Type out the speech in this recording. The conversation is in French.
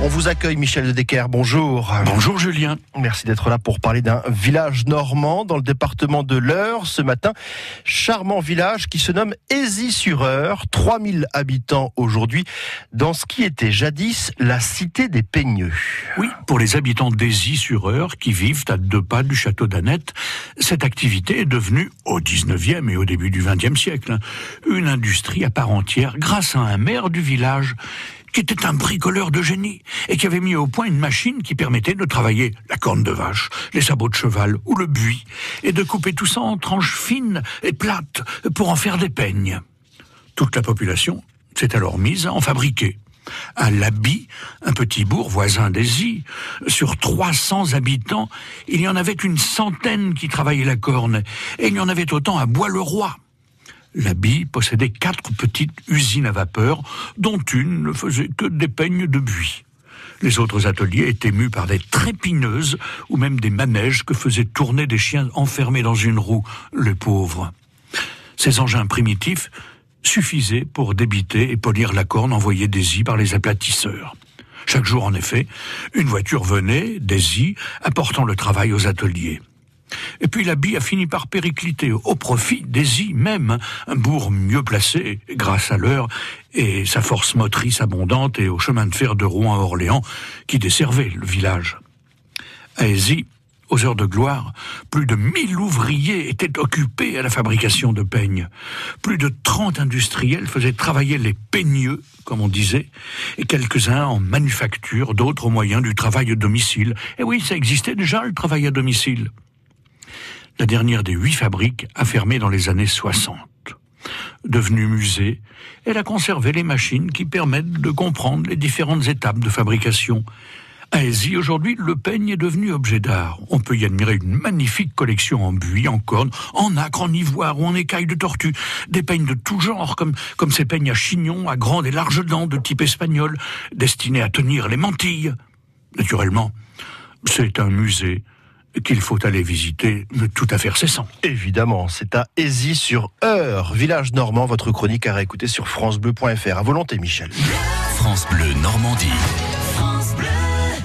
On vous accueille Michel de Decker, bonjour. Bonjour Julien. Merci d'être là pour parler d'un village normand dans le département de l'Eure ce matin. Charmant village qui se nomme Aisy-sur-Eure, 3000 habitants aujourd'hui, dans ce qui était jadis la cité des Peigneux. Oui, pour les habitants d'Aisy-sur-Eure qui vivent à deux pas du château d'Annette, cette activité est devenue, au 19e et au début du 20e siècle, une industrie à part entière grâce à un maire du village qui était un bricoleur de génie et qui avait mis au point une machine qui permettait de travailler la corne de vache, les sabots de cheval ou le buis et de couper tout ça en tranches fines et plates pour en faire des peignes. Toute la population s'est alors mise à en fabriquer. À Labi, un petit bourg voisin d'Aisy, sur 300 habitants, il y en avait une centaine qui travaillaient la corne, et il y en avait autant à Bois-le-Roi. L'Abbey possédait quatre petites usines à vapeur, dont une ne faisait que des peignes de buis. Les autres ateliers étaient mus par des trépineuses ou même des manèges que faisaient tourner des chiens enfermés dans une roue, les pauvres. Ces engins primitifs suffisaient pour débiter et polir la corne envoyée d'Asie par les aplatisseurs. Chaque jour, en effet, une voiture venait d'Asie apportant le travail aux ateliers. Et puis la bille a fini par péricliter au profit d'Aisy même, un bourg mieux placé grâce à l'heure et sa force motrice abondante et au chemin de fer de Rouen à Orléans qui desservait le village. À Aisy, aux heures de gloire, plus de mille ouvriers étaient occupés à la fabrication de peignes. Plus de trente industriels faisaient travailler les peigneux, comme on disait, et quelques-uns en manufacture, d'autres au moyen du travail à domicile. Et oui, ça existait déjà le travail à domicile la dernière des huit fabriques a fermé dans les années 60. Devenue musée, elle a conservé les machines qui permettent de comprendre les différentes étapes de fabrication. À Asie, aujourd'hui, le peigne est devenu objet d'art. On peut y admirer une magnifique collection en buis, en corne, en acre, en ivoire ou en écailles de tortue. Des peignes de tout genre, comme, comme ces peignes à chignon, à grandes et larges dents de type espagnol, destinés à tenir les mantilles. Naturellement, c'est un musée qu'il faut aller visiter tout à fait cessant. Évidemment, c'est à Aisy sur Heure, village normand. Votre chronique à réécouter sur francebleu.fr. À volonté, Michel. France Bleu Normandie.